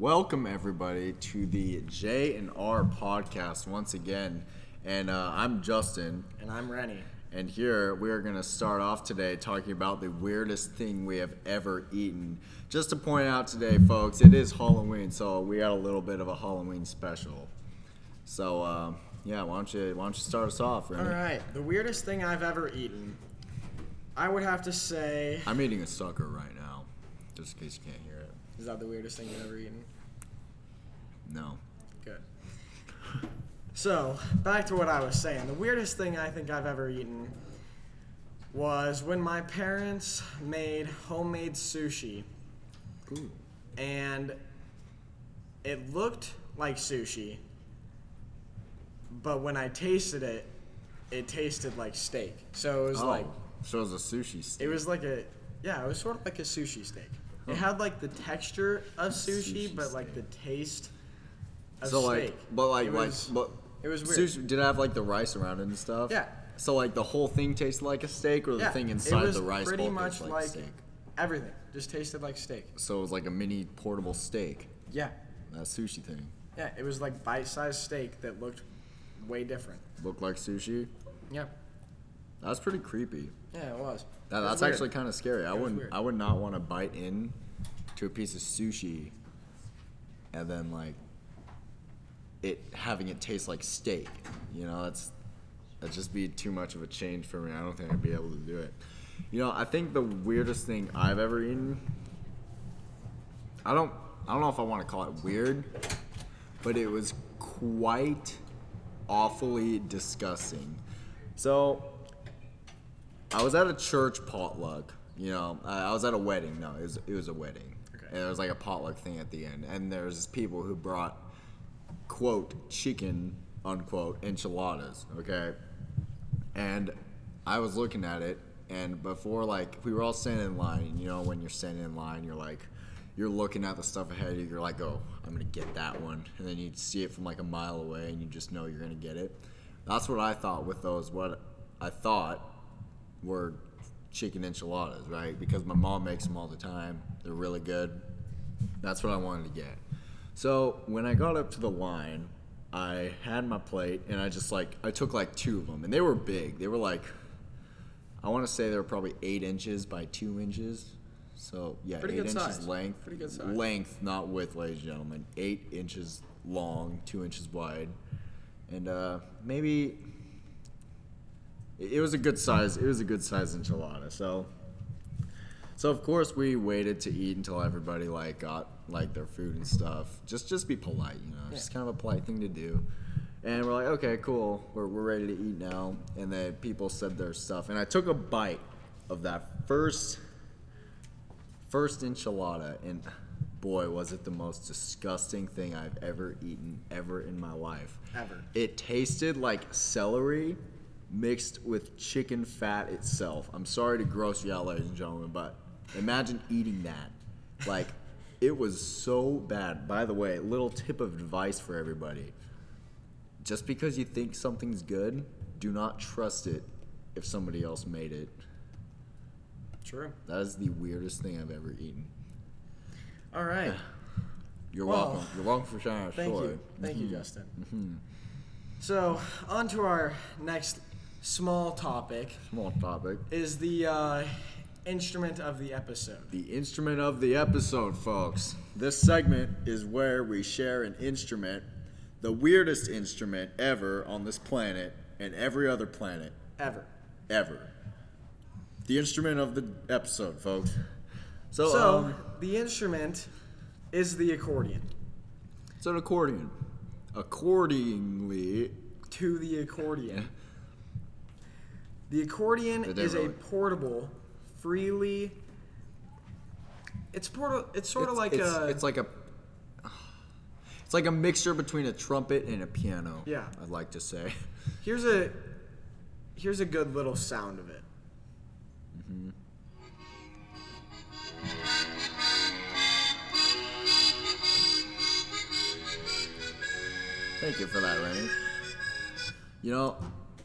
Welcome everybody to the J and R podcast once again, and uh, I'm Justin, And I'm Rennie. and here we are gonna start off today talking about the weirdest thing we have ever eaten. Just to point out today, folks, it is Halloween, so we got a little bit of a Halloween special. So uh, yeah, why don't you why don't you start us off, Rennie? All right, the weirdest thing I've ever eaten. I would have to say, I'm eating a sucker right now, just in case you can't hear. Is that the weirdest thing you've ever eaten? No. Good. So, back to what I was saying. The weirdest thing I think I've ever eaten was when my parents made homemade sushi, Ooh. and it looked like sushi, but when I tasted it, it tasted like steak. So it was Oh, like so it was a sushi steak. It was like a yeah, it was sort of like a sushi steak. It had like the texture of sushi, Sushi but like the taste of so steak. like, but like, it like, but it was weird. Sushi, did it have like the rice around it and stuff? Yeah. So like the whole thing tasted like a steak, or the yeah, thing it inside was the rice pretty bowl much tasted like, like steak? everything. Just tasted like steak. So it was like a mini portable steak. Yeah, That sushi thing yeah. It was like bite-sized steak that looked way different. looked like sushi. Yeah, That's pretty creepy. Yeah, it was. That, that's weird. actually kind of scary. I wouldn't. weird. I would not want to bite in to a piece of sushi, and then like it having it taste like steak. You know, that's that'd just be too much of a change for me. I don't think I'd be able to do it. You know, I think the weirdest thing I've ever eaten. I don't. I don't know if I want to call it weird, but it was quite awfully disgusting. So I was at a church potluck. You know, I I was at a wedding. No, it was it was a wedding. Okay. And there was like a potluck thing at the end, and there's people who brought quote chicken unquote enchiladas. Okay, and I was looking at it, and before like we were all standing in line. You know, when you're standing in line, you're like. You're looking at the stuff ahead of you. You're like, "Oh, I'm gonna get that one," and then you see it from like a mile away, and you just know you're gonna get it. That's what I thought with those. What I thought were chicken enchiladas, right? Because my mom makes them all the time. They're really good. That's what I wanted to get. So when I got up to the line, I had my plate and I just like I took like two of them, and they were big. They were like I want to say they were probably eight inches by two inches. So yeah, Pretty eight inches size. length. Pretty good size. Length, not width, ladies and gentlemen. Eight inches long, two inches wide, and uh, maybe it was a good size. It was a good size enchilada. So, so of course we waited to eat until everybody like got like their food and stuff. Just just be polite, you know. Just kind of a polite thing to do. And we're like, okay, cool. We're, we're ready to eat now. And then people said their stuff, and I took a bite of that first first enchilada, and boy, was it the most disgusting thing I've ever eaten ever in my life. Ever. It tasted like celery mixed with chicken fat itself. I'm sorry to gross you out, ladies and gentlemen, but imagine eating that. Like, it was so bad. By the way, little tip of advice for everybody just because you think something's good, do not trust it if somebody else made it. True. That is the weirdest thing I've ever eaten. All right. You're Well, welcome. You're welcome for sharing our Thank story. you. Thank Mm-hmm. you, Justin. So, on to our next small topic Small topic. is the uh, instrument of the episode. The instrument of the episode, folks. This segment is where we share an instrument, the weirdest instrument ever on this planet and every other planet Ever. ever. The instrument of the episode, folks. So, So, um, the instrument is the accordion. it's an accordion. Accordingly, To the accordion. The accordion is a portable, freely. It's portable. It's sort of like it's, a. it's like a it's like a mixture between a trumpet and a piano. Yeah. I'd like to say. here's a. Here's a good little sound of it. Mm-hmm. Thank you for that, Rennie. You know,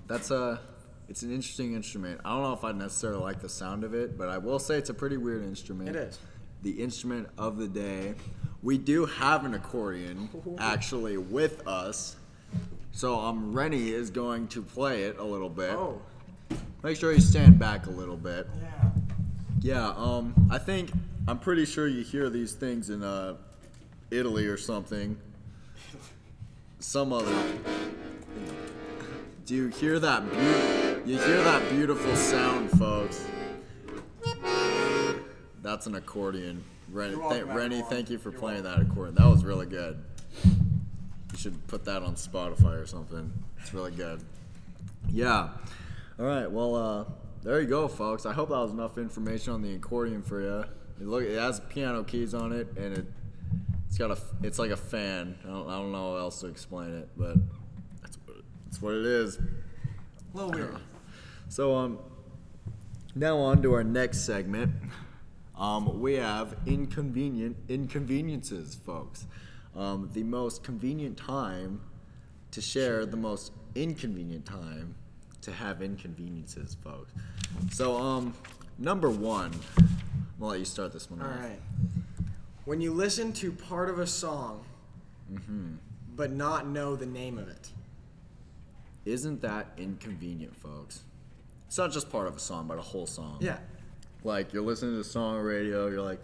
that's a it's an interesting instrument. I don't know if I necessarily like the sound of it, but I will say it's a pretty weird instrument. It is. the instrument of the day. We do have an accordion actually with us. So um, Rennie is going to play it a little bit. Oh, Make sure you stand back a little bit. yeah. Yeah, um, I think I'm pretty sure you hear these things in uh, Italy or something. Some other. Do you hear that? Be- you hear that beautiful sound, folks? That's an accordion. Rennie, th- Rennie thank you for You're playing that accordion. That was really good. You should put that on Spotify or something. It's really good. Yeah. All right. Well, uh, there you go, folks. I hope that was enough information on the accordion for you. It look, it has piano keys on it, and it it's got a it's like a fan. I don't, I don't know how else to explain it, but that's what, that's what it is. A little weird. So um, now on to our next segment. Um, we have inconvenient inconveniences, folks. Um, the most convenient time to share the most inconvenient time to have inconveniences, folks. So um, number one, I'm gonna let you start this one All off. right. When you listen to part of a song, Mm-hmm. but not know the name of it. Isn't that inconvenient, folks? It's not just part of a song, but a whole song. Yeah. Like you're listening to a song on radio, you're like,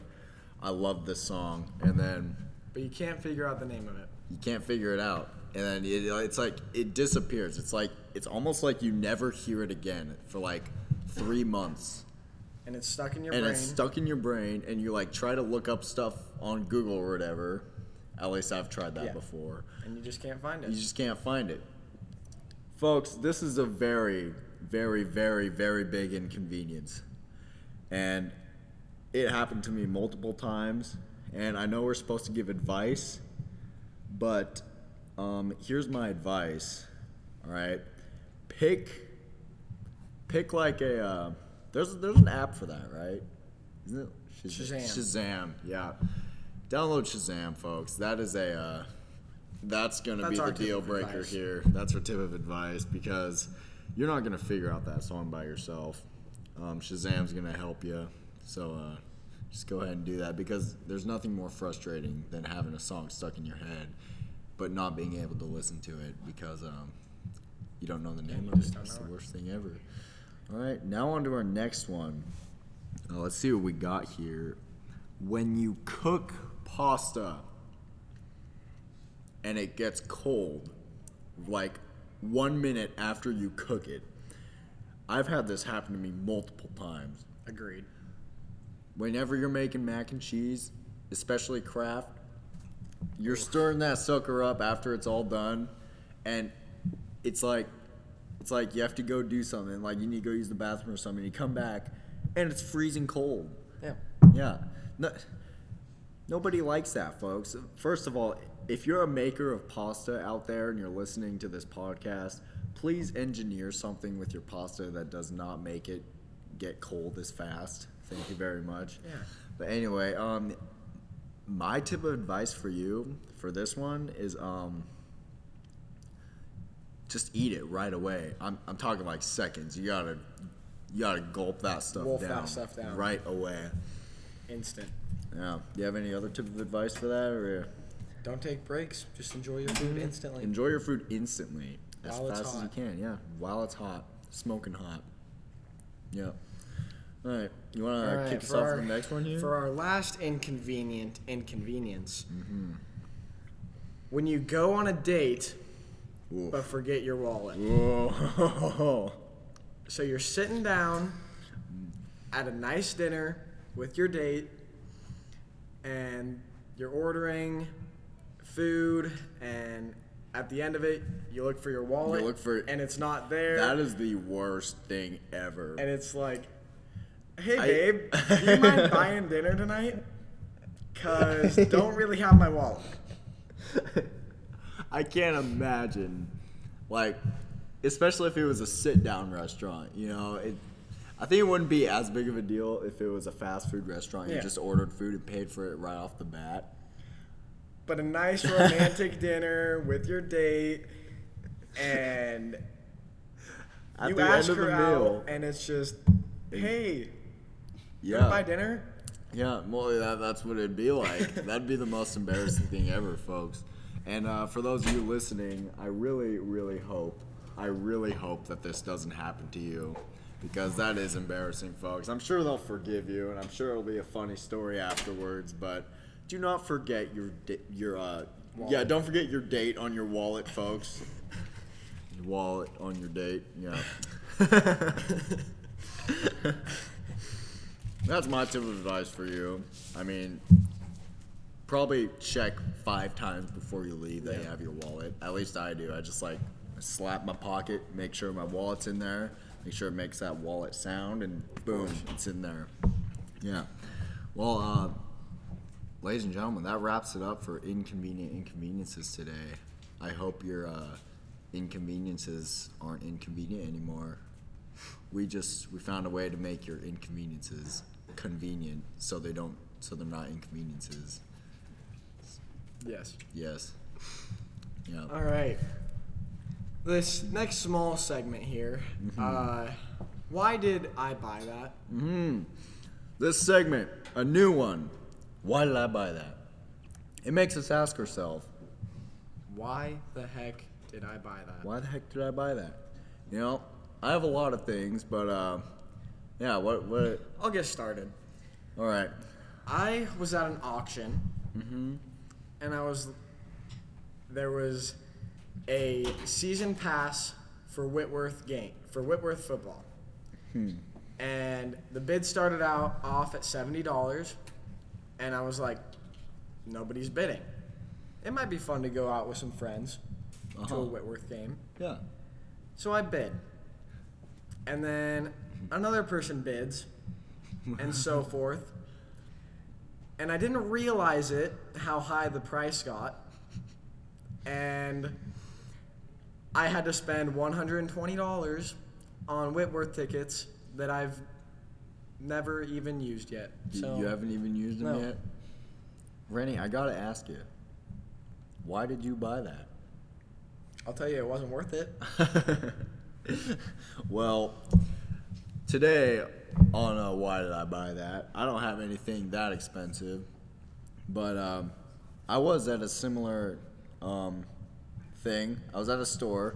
I love this song, and then But you can't figure out the name of it. you can't figure it out, and then it, it's like it disappears. It's like it's almost like you never hear it again for like three months, And it's stuck in your and brain. it's stuck in your brain, and you like try to look up stuff on Google or whatever. At least I've tried that Yeah. before. and you just can't find it. You just can't find it. Folks, this is a very, very, very, very big inconvenience. And it happened to me multiple times. And I know we're supposed to give advice, but um, here's my advice. All right, pick, pick like a. Uh, there's there's an app for that, right? Isn't it Shazam. Shazam, yeah. Download Shazam, folks. That is a. Uh, that's gonna That's be the deal breaker advice. here. That's our tip of advice because you're not gonna figure out that song by yourself. Um, Shazam's gonna help you. So uh, just go ahead and do that because there's nothing more frustrating than having a song stuck in your head, but not being able to listen to it because um, you don't know the name of it. It's the it. worst thing ever. All right, now on to our next one. Uh, let's see what we got here. When you cook pasta and it gets cold, like one minute after you cook it, I've had this happen to me multiple times. Agreed. Whenever you're making mac and cheese, especially Kraft, you're stirring that sucker up after it's all done, and it's like, it's like you have to go do something. Like you need to go use the bathroom or something. You come back, and it's freezing cold. Yeah. Yeah. No, nobody likes that, folks. First of all, if you're a maker of pasta out there and you're listening to this podcast, please engineer something with your pasta that does not make it get cold as fast. Thank you very much. Yeah. But anyway, um, my tip of advice for you for this one is um, just eat it right away. I'm, I'm talking like seconds. You gotta you gotta gulp that stuff Wolf that down stuff down. right away. Instant. Yeah. Do you have any other tip of advice for that, or Don't take breaks. Just enjoy your food instantly. enjoy your food instantly as While it's fast as you hot. can? Yeah, while it's hot, smoking hot. Yeah. All right. You want All to right, kick us for off our- with the next one here? For our last inconvenient inconvenience, Mm-hmm. when you go on a date Oof. but forget your wallet. Whoa. So you're sitting down at a nice dinner with your date, and you're ordering food, and at the end of it, you look for your wallet, look for- and it's not there, That is the worst thing ever. and it's like, "Hey I- babe, do you mind buying dinner tonight? Cause don't really have my wallet." I can't imagine, like, especially if it was a sit-down restaurant. You know, it. I think it wouldn't be as big of a deal if it was a fast food restaurant. You Yeah. just ordered food and paid for it right off the bat. But a nice romantic dinner with your date, and At you the ask end of her the out, meal, and it's just, "Hey, you yeah, wanna buy dinner?" Yeah, well, that, that's what it'd be like. That'd be the most embarrassing thing ever, folks. And uh, for those of you listening, I really, really hope, I really hope that this doesn't happen to you, because that is embarrassing, folks. I'm sure they'll forgive you, and I'm sure it'll be a funny story afterwards. But do not forget your da- your uh, yeah, don't forget your date on your wallet, folks. Your wallet on your date, yeah. That's my tip of advice for you. I mean, probably check five times before you leave that you have your wallet. At least I do. I just like slap my pocket, make sure my wallet's in there, make sure it makes that wallet sound, and boom, it's in there. Yeah. Well, uh, ladies and gentlemen, that wraps it up for inconvenient inconveniences today. I hope your uh, inconveniences aren't inconvenient anymore. We just we found a way to make your inconveniences convenient, so they don't so they're not inconveniences. Yes. Yes. Yeah. All right. This next small segment here. Uh, why did I buy that? Hmm. This segment, a new one. Why did I buy that? It makes us ask ourselves, Why the heck did I buy that? why the heck did I buy that? You know, I have a lot of things, but uh, yeah. What? What? I'll get started. All right. I was at an auction, mm-hmm. and I was there was a season pass for Whitworth game for Whitworth football, and the bid started out off at seventy dollars, and I was like, nobody's bidding. It might be fun to go out with some friends to Uh-huh. a Whitworth game, Yeah. so I bid, and then another person bids, and so forth. And I didn't realize it how high the price got, and I had to spend one hundred and twenty dollars on Whitworth tickets that I've never even used yet. So you haven't even used them No. yet. Rennie, I gotta ask you, why did you buy that? I'll tell you, it wasn't worth it. well, today on uh, why did I buy that? I don't have anything that expensive, but um, I was at a similar um, thing. I was at a store.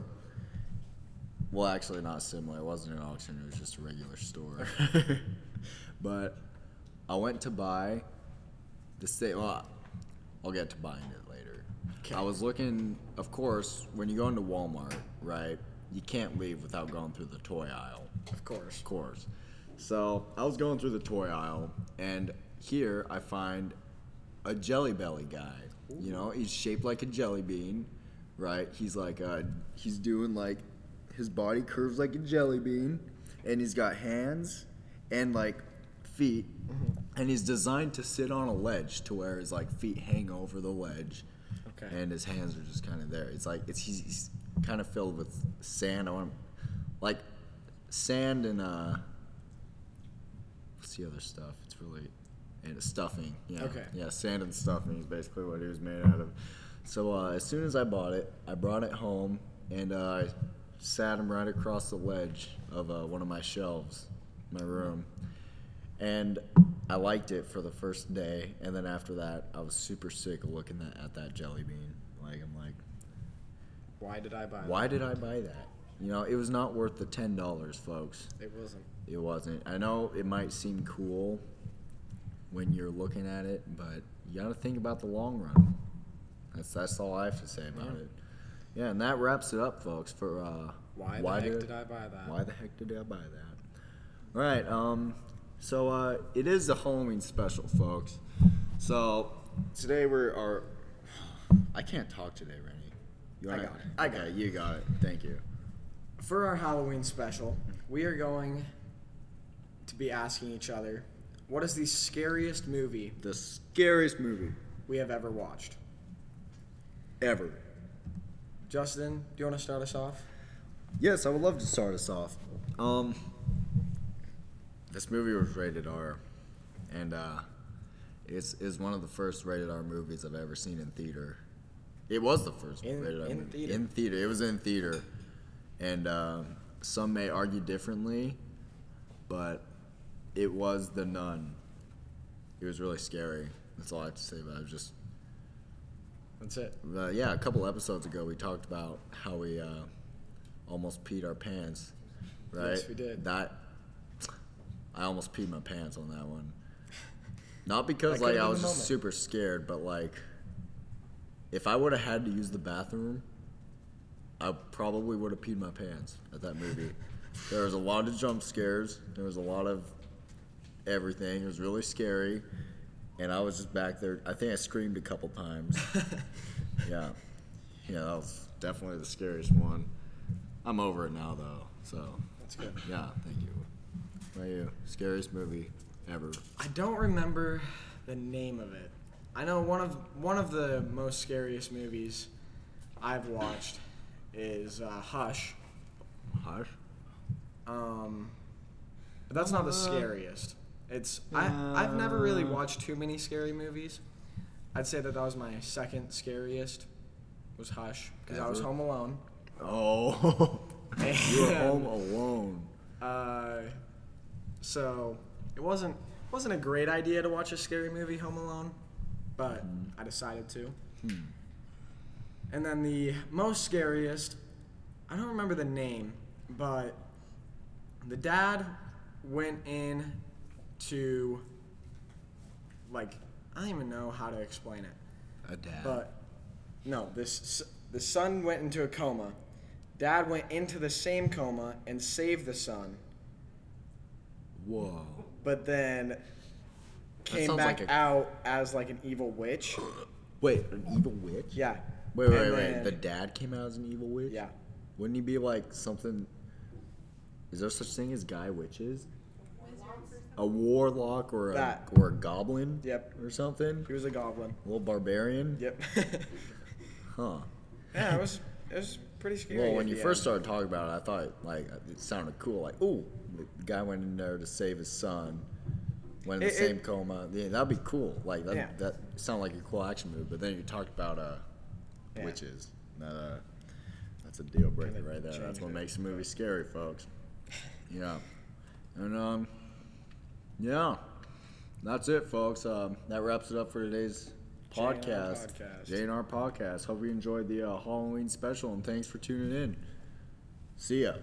Well, actually, not similar. It wasn't an auction. It was just a regular store. but I went to buy the state. Well, I'll get to buying it later. I was looking, of course, when you go into Walmart, right? You can't leave without going through the toy aisle, Of course. of course. So I was going through the toy aisle, and here I find a Jelly Belly guy. You know, he's shaped like a jelly bean, right? He's like, uh, he's doing like, his body curves like a jelly bean, and he's got hands and like feet, and he's designed to sit on a ledge to where his like feet hang over the ledge, Okay. and his hands are just kind of there. It's like it's he's, he's kind of filled with sand. I want like sand and uh, what's the other stuff? It's really and stuffing. Yeah. Okay. Yeah, sand and stuffing is basically what it was made out of. So uh, as soon as I bought it, I brought it home and uh, I sat him right across the ledge of uh, one of my shelves, in my room, and I liked it for the first day, and then after that, I was super sick of looking at, at that jelly bean. Like I'm like, Why did I buy it? why did I buy that? You know, it was not worth the ten dollars, folks. It wasn't. It wasn't. I know it might seem cool when you're looking at it, but you got to think about the long run. That's that's all I have to say about Yeah. it. Yeah, and that wraps it up, folks. For uh, Why, the heck did I buy that? Why the heck did I buy that? All right. Um. So uh, it is the Halloween special, folks. So today we're our. I can't talk today, Rennie. You I got it. I got Okay, it. You got it. Thank you. For our Halloween special, we are going to be asking each other, what is the scariest movie The scariest movie we have ever watched? Ever. Justin, do you want to start us off? Yes, I would love to start us off. Um, this movie was rated R, and uh, it's is one of the first rated R movies I've ever seen in theater. It was the first In- rated R in movie. theater? In theater, it was in theater, and um some may argue differently, but it was The Nun. it was really scary. That's all I have to say about it. it was just That's it. uh, yeah, a couple episodes ago we talked about how we uh, almost peed our pants, right? Yes, we did. That I almost peed my pants on that one. Not because like I was just moment. super scared, but like if I would have had to use the bathroom, I probably would have peed my pants at that movie. there was a lot of jump scares. There was a lot of everything. It was really scary, and I was just back there. I think I screamed a couple times. yeah, yeah, that was definitely the scariest one. I'm over it now though. So That's good. yeah, thank you. About you? Scariest movie ever? I don't remember the name of it. I know one of one of the most scariest movies I've watched is uh, Hush. Hush. Um, but that's not the Uh, scariest. It's I I've never really uh. watched too many scary movies. I'd say that that was my second scariest. Was Hush because I was Ever? home alone. Oh, you were home alone. Uh, so it wasn't wasn't a great idea to watch a scary movie home alone, but mm-hmm. I decided to. Hmm. And then the most scariest, I don't remember the name, but the dad went in to like I don't even know how to explain it. A dad. But no, this the son went into a coma. Dad went into the same coma and saved the son, Whoa. but then came back like a- out as like an evil witch. Wait, an evil witch? Yeah. Wait, wait, And wait. then- The dad came out as an evil witch? Yeah. Wouldn't he be like something? Is there such thing as guy witches? A warlock or a That. or a goblin? Yep. Or something? He was a goblin. A little barbarian? Yep. Huh. yeah, it was it was pretty scary. Well, at when you the first end. started talking about it, I thought like it sounded cool. Like, ooh, the guy went in there to save his son. Went in the It- same it- coma. Yeah, that'd be cool. Like that. Yeah. That sounded like a cool action move. But then you talked about uh, Yeah. witches. That uh, that's a deal breaker Kinda right there. That's changed what it. makes a movie scary, folks. Yeah. And um, yeah, that's it, folks. Um, that wraps it up for today's podcast. podcast. J&R podcast. Hope you enjoyed the uh, Halloween special, and thanks for tuning in. See ya.